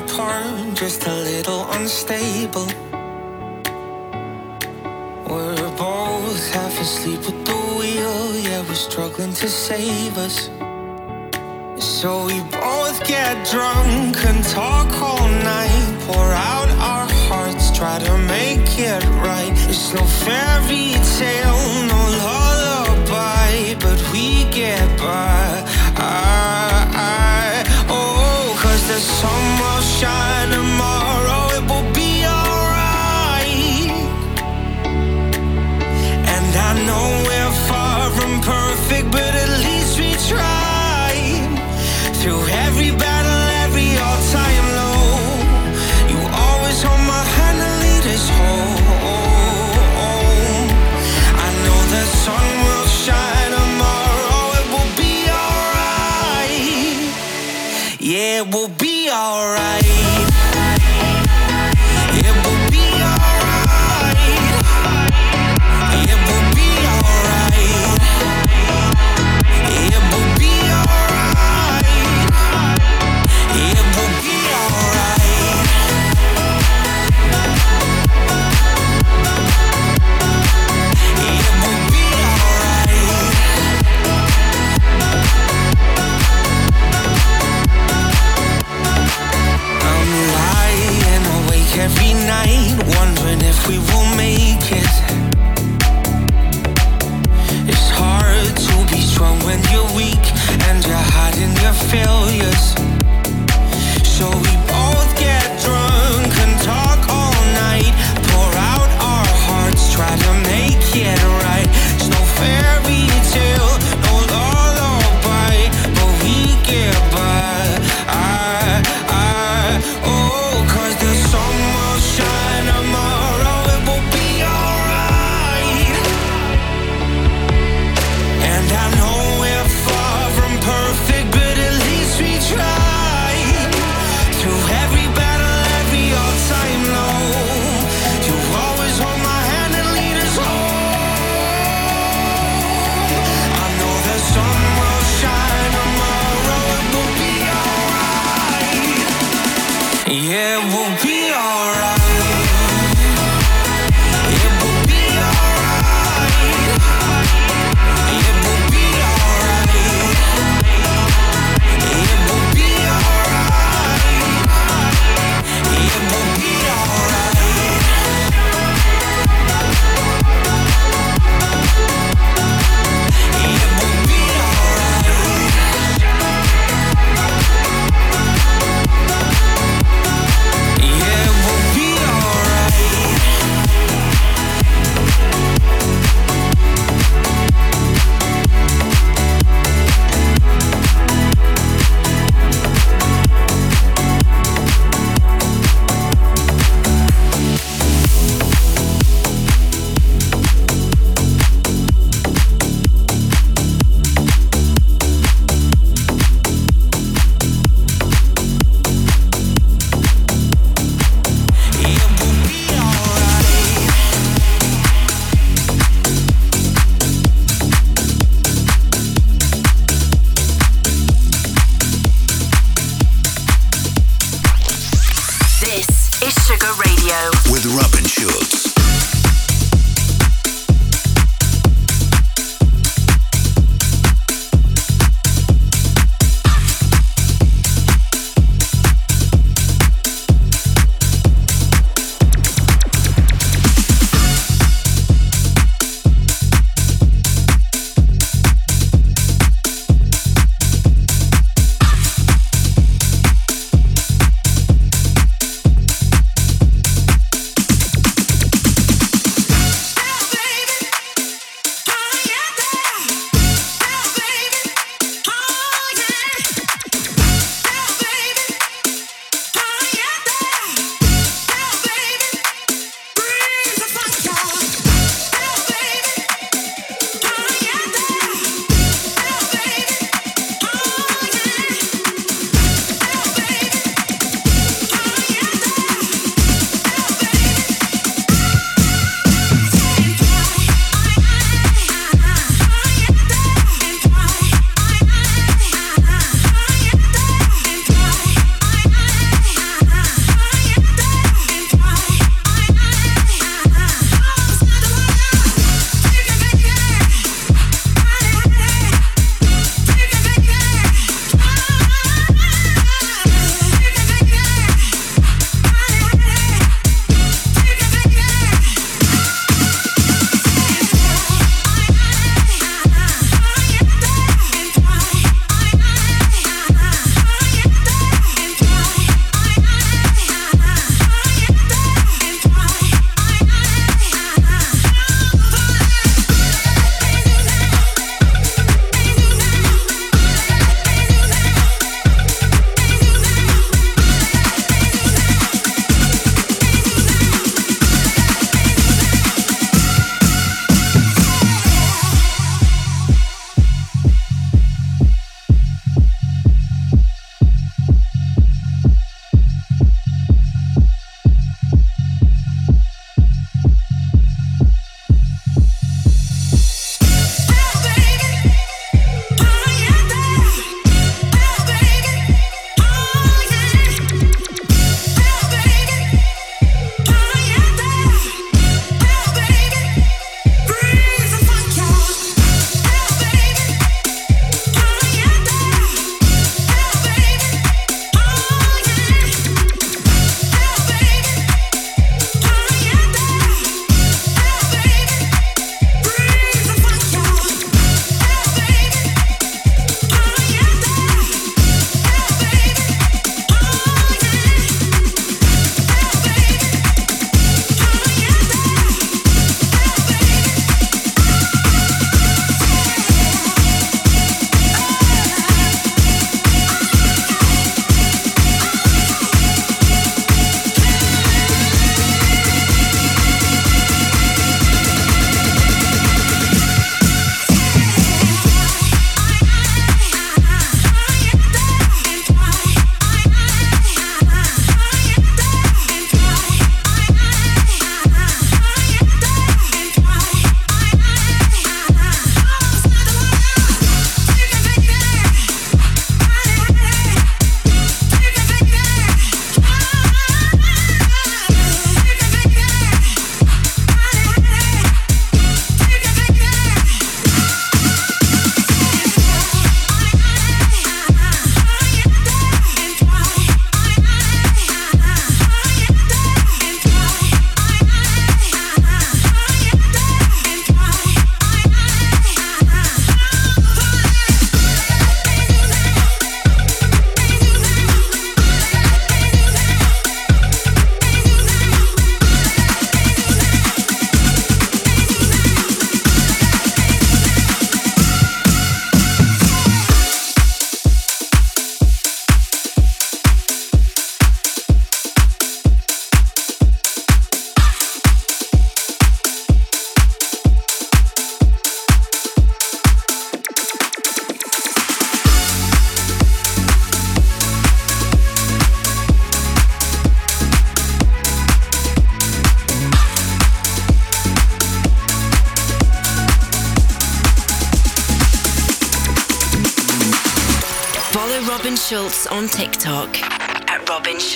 apart, just a little unstable. We're both half asleep with the wheel, yeah, we're struggling to save us. So we both get drunk and talk all night, pour out our hearts, try to make it right. It's no fairy tale, no lullaby, but we get by. I, I, the sun will shine tomorrow, it will be alright. And I know we're far from perfect, but at least we try. Through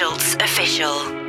Schulz Official.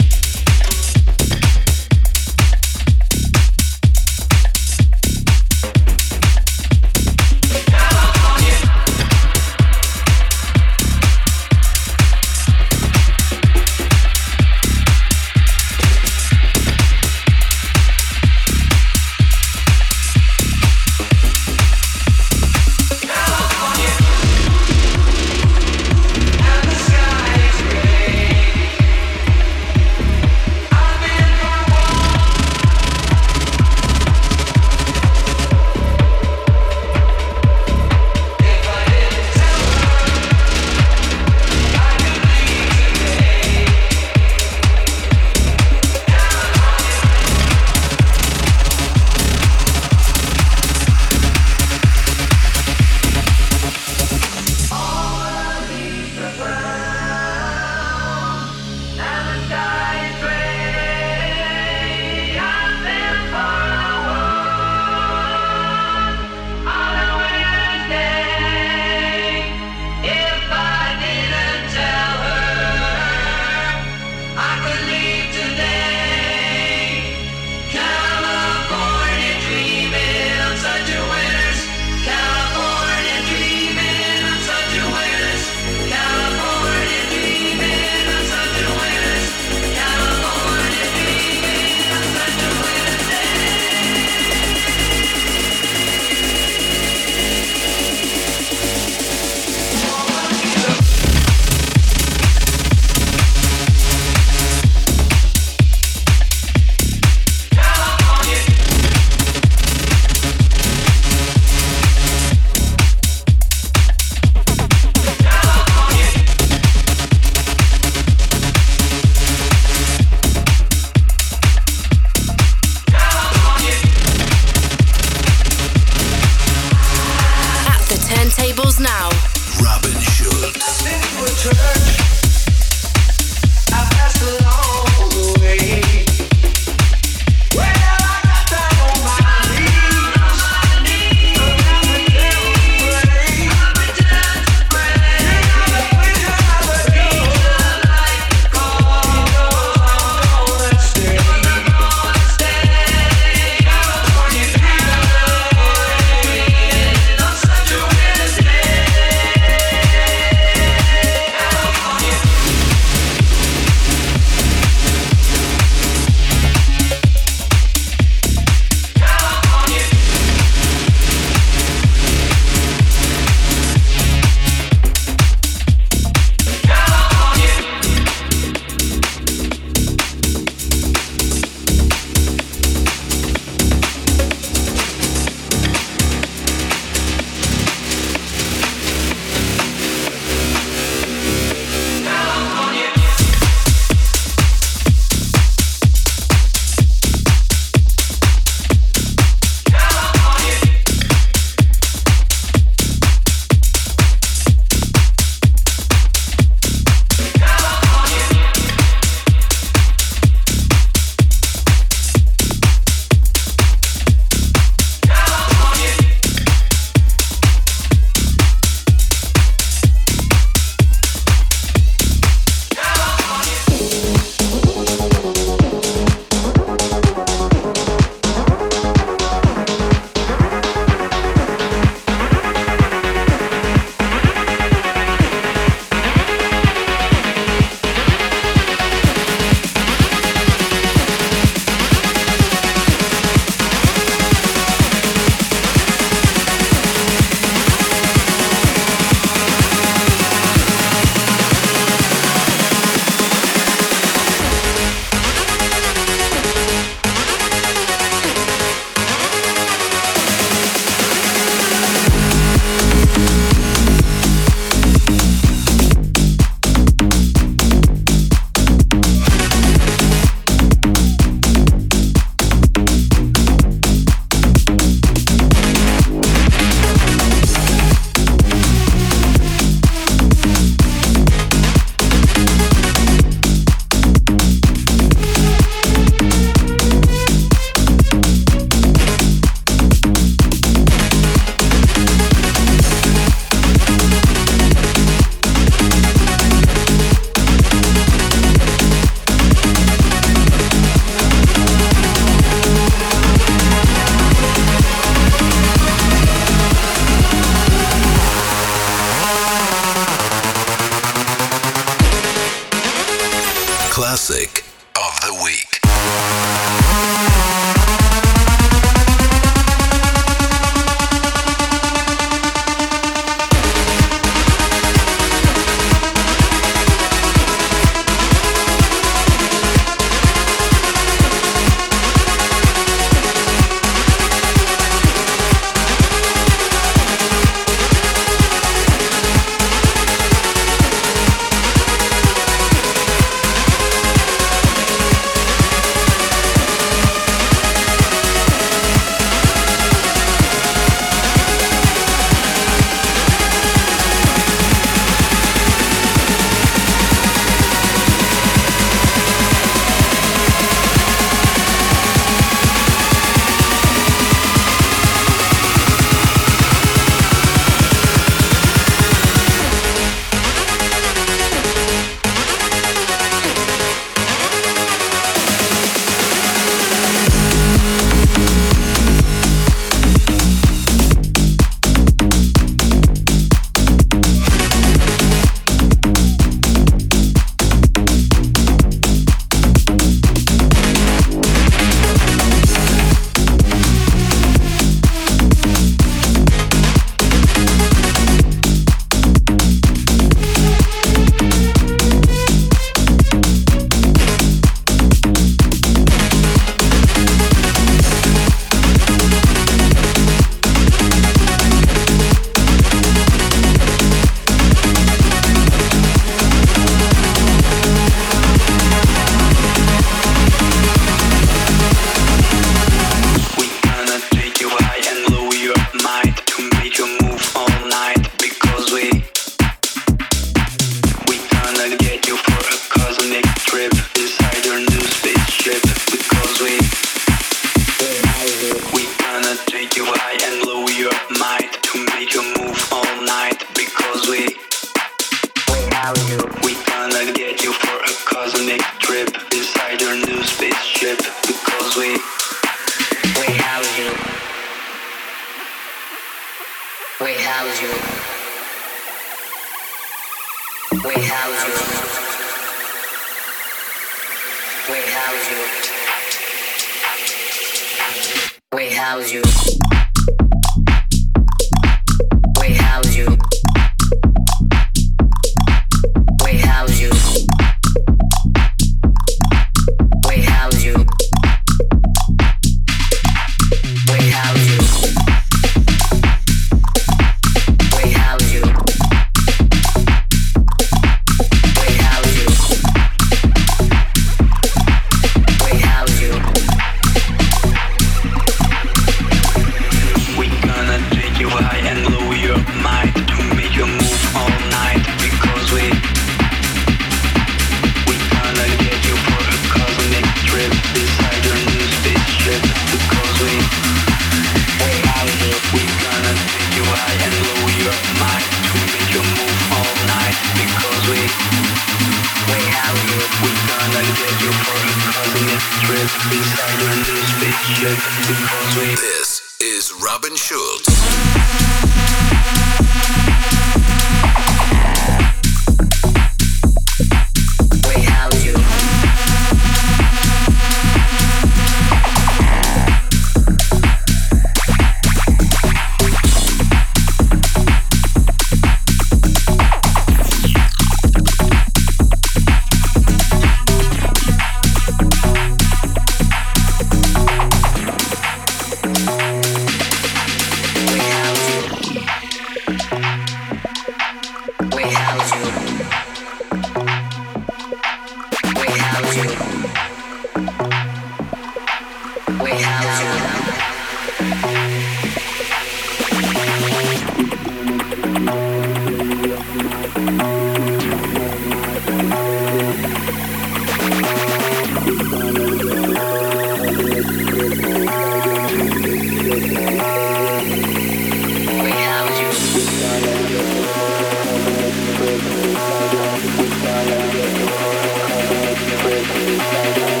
ああ。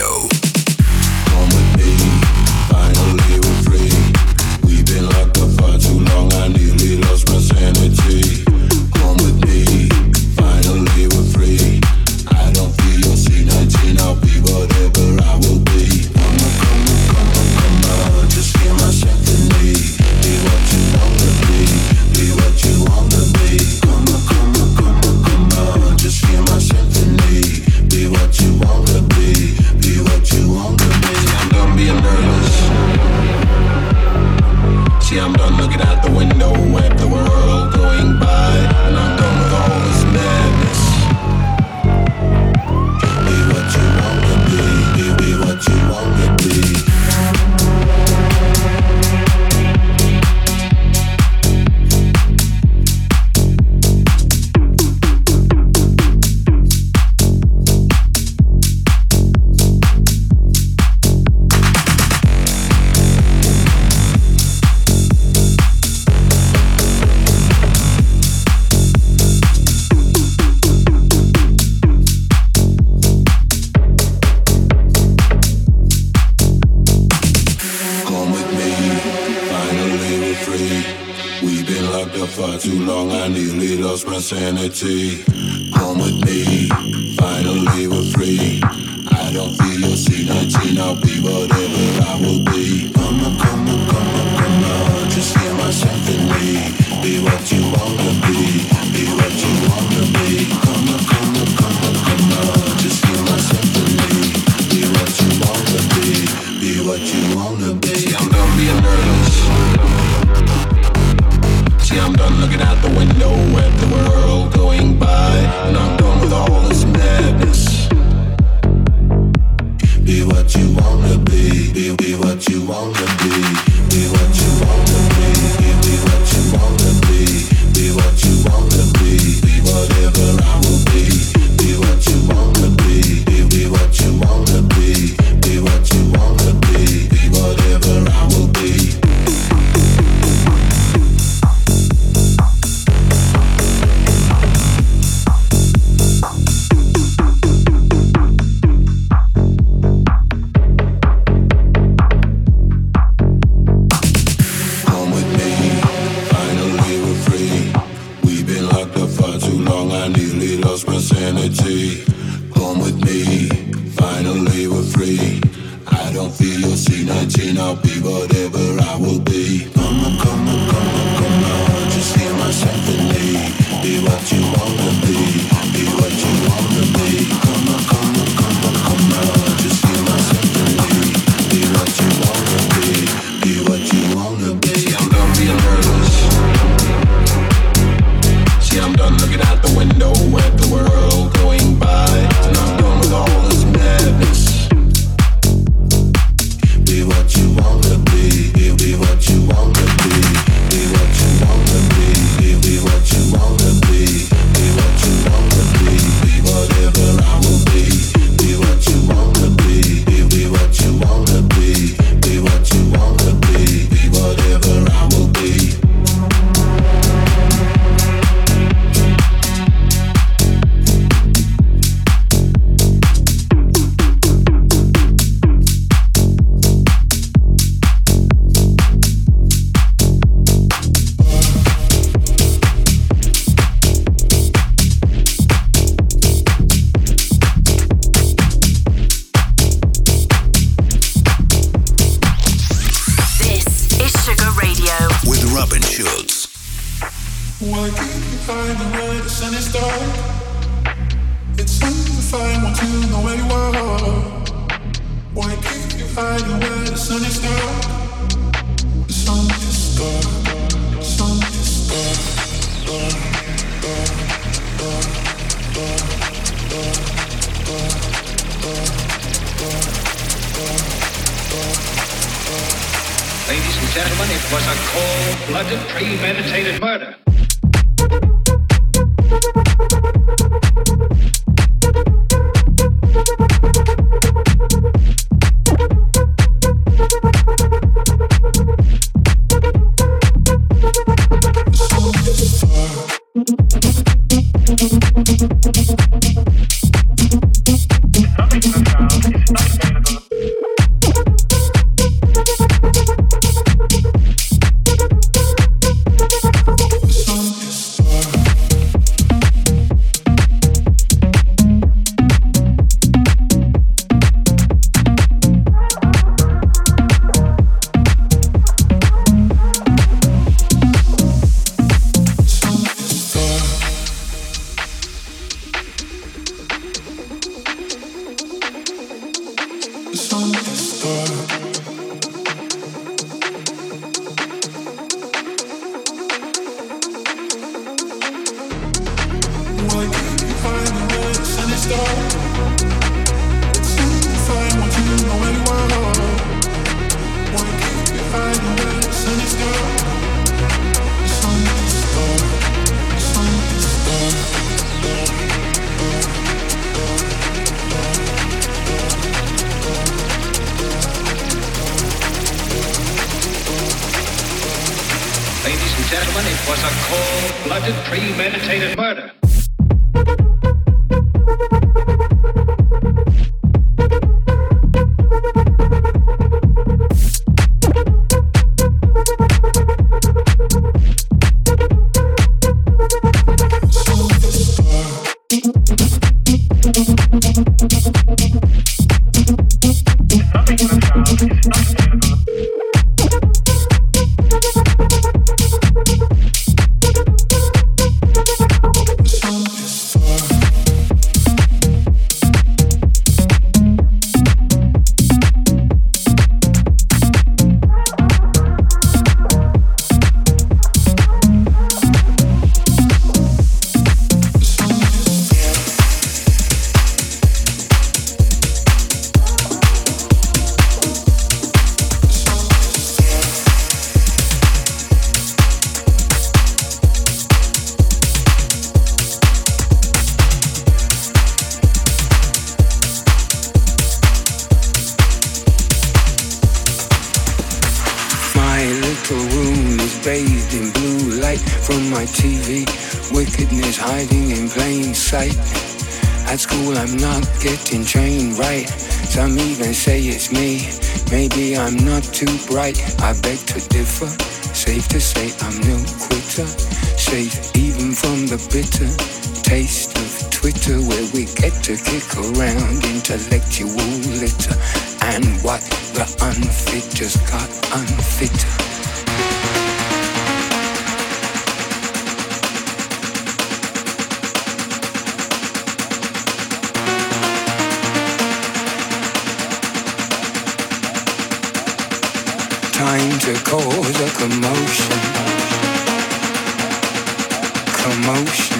Radio. reality. Come with me, finally we're free. I don't feel your C19, I'll be whatever I will be. Come on, come on, come on, come on, just hear my symphony. Be what you wanna be, be what you wanna be. Come on, come on, come on, come on, just hear my symphony. Be what you wanna be, be what you wanna be. See, I'm gonna be a nerd. See, I'm done looking out the window at the world going by, and I'm done with all this madness. Be what you wanna be, be, be what you wanna be, be what you wanna be, be, be what you wanna be, be what you wanna be, be whatever I. too bright, I beg to differ. Safe to say I'm no quitter. Safe even from the bitter taste of Twitter, where we get to kick around intellectual litter. And what the unfit just got unfitter. Cause a. Commotion. Commotion.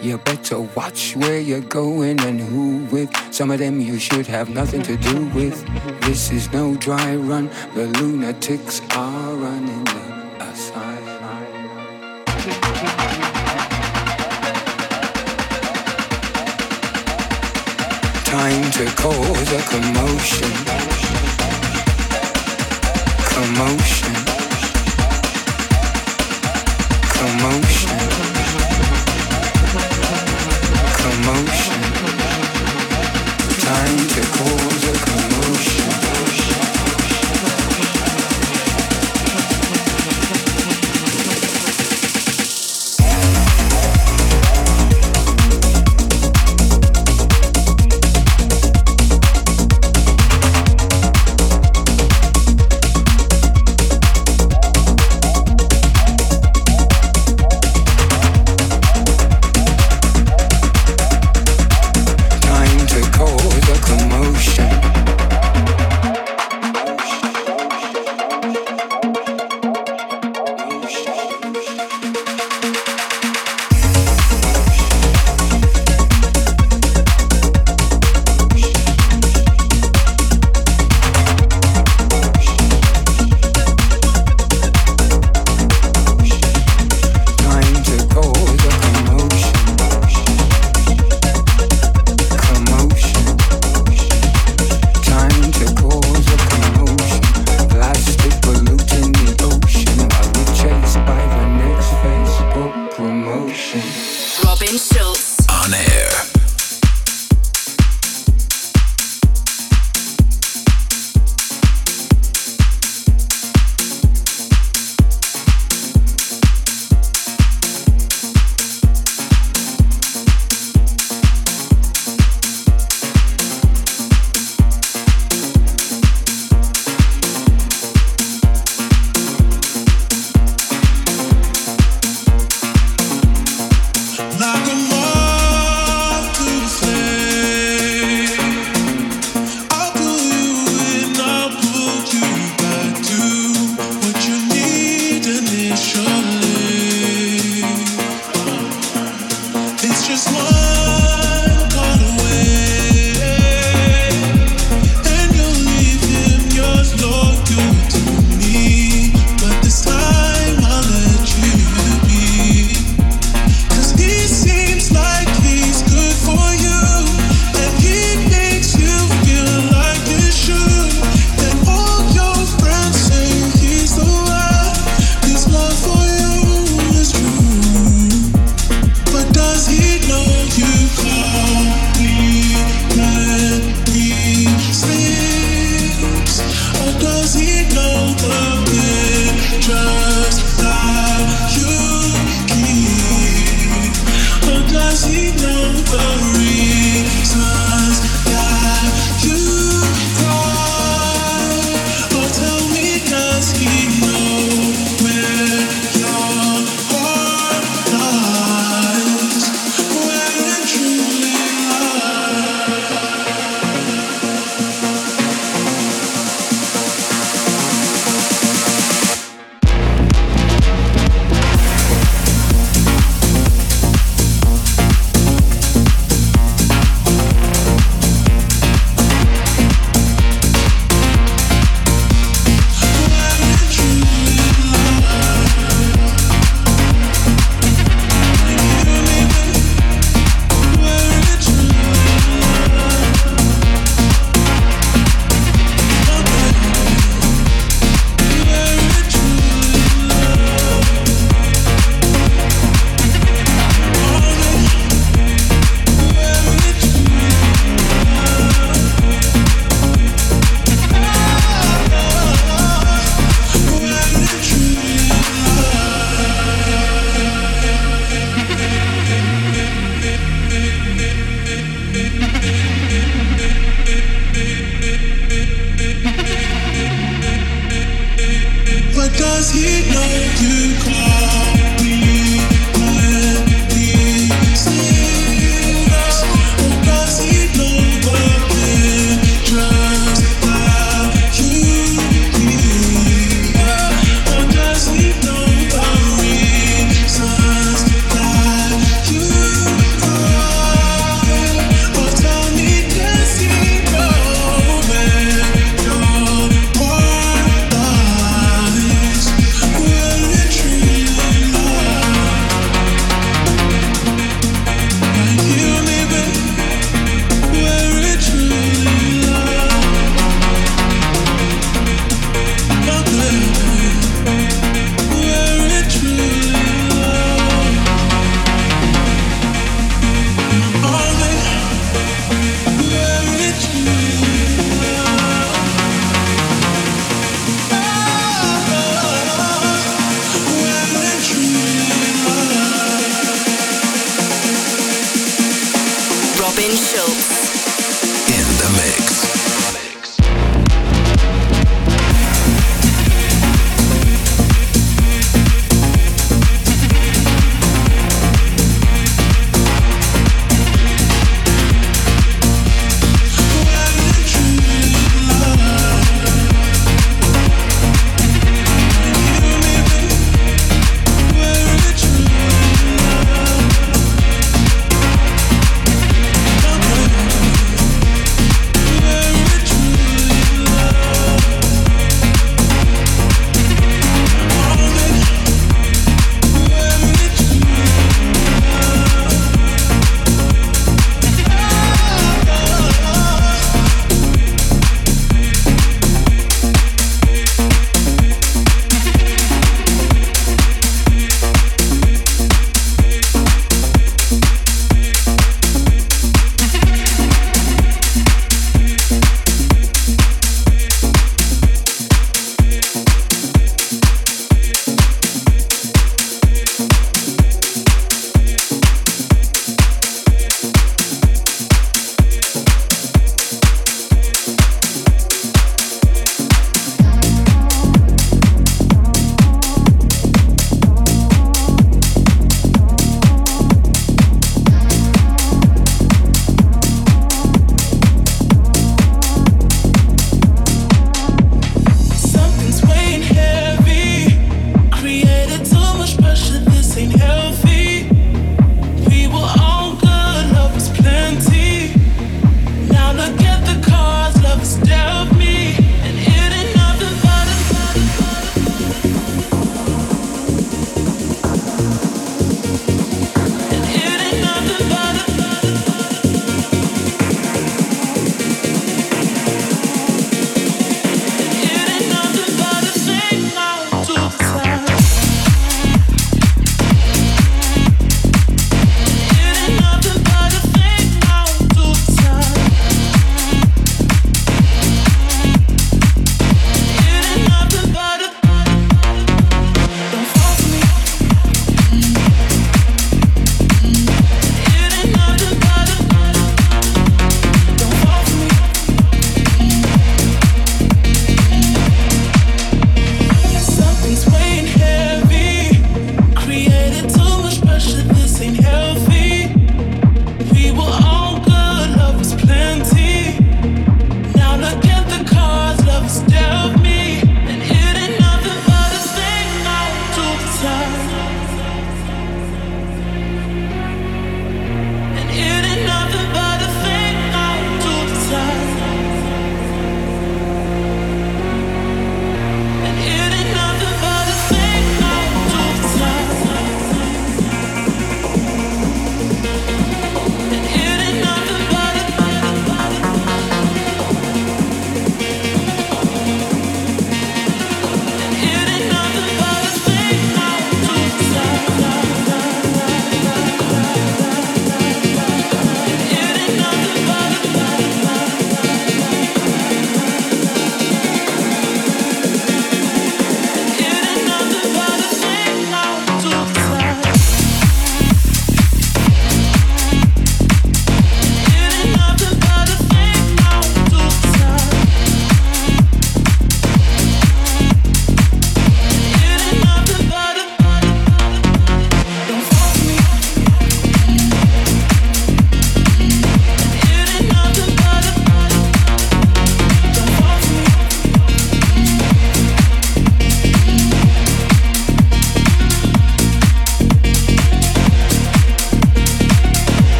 You better watch where you're going and who with. Some of them you should have nothing to do with. This is no dry run. The lunatics are running the. Time to cause a commotion. commotion. Commotion.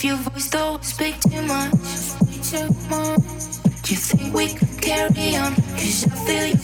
off your voice, don't speak too much. Too much. Do you think we could carry on? Cause I feel you.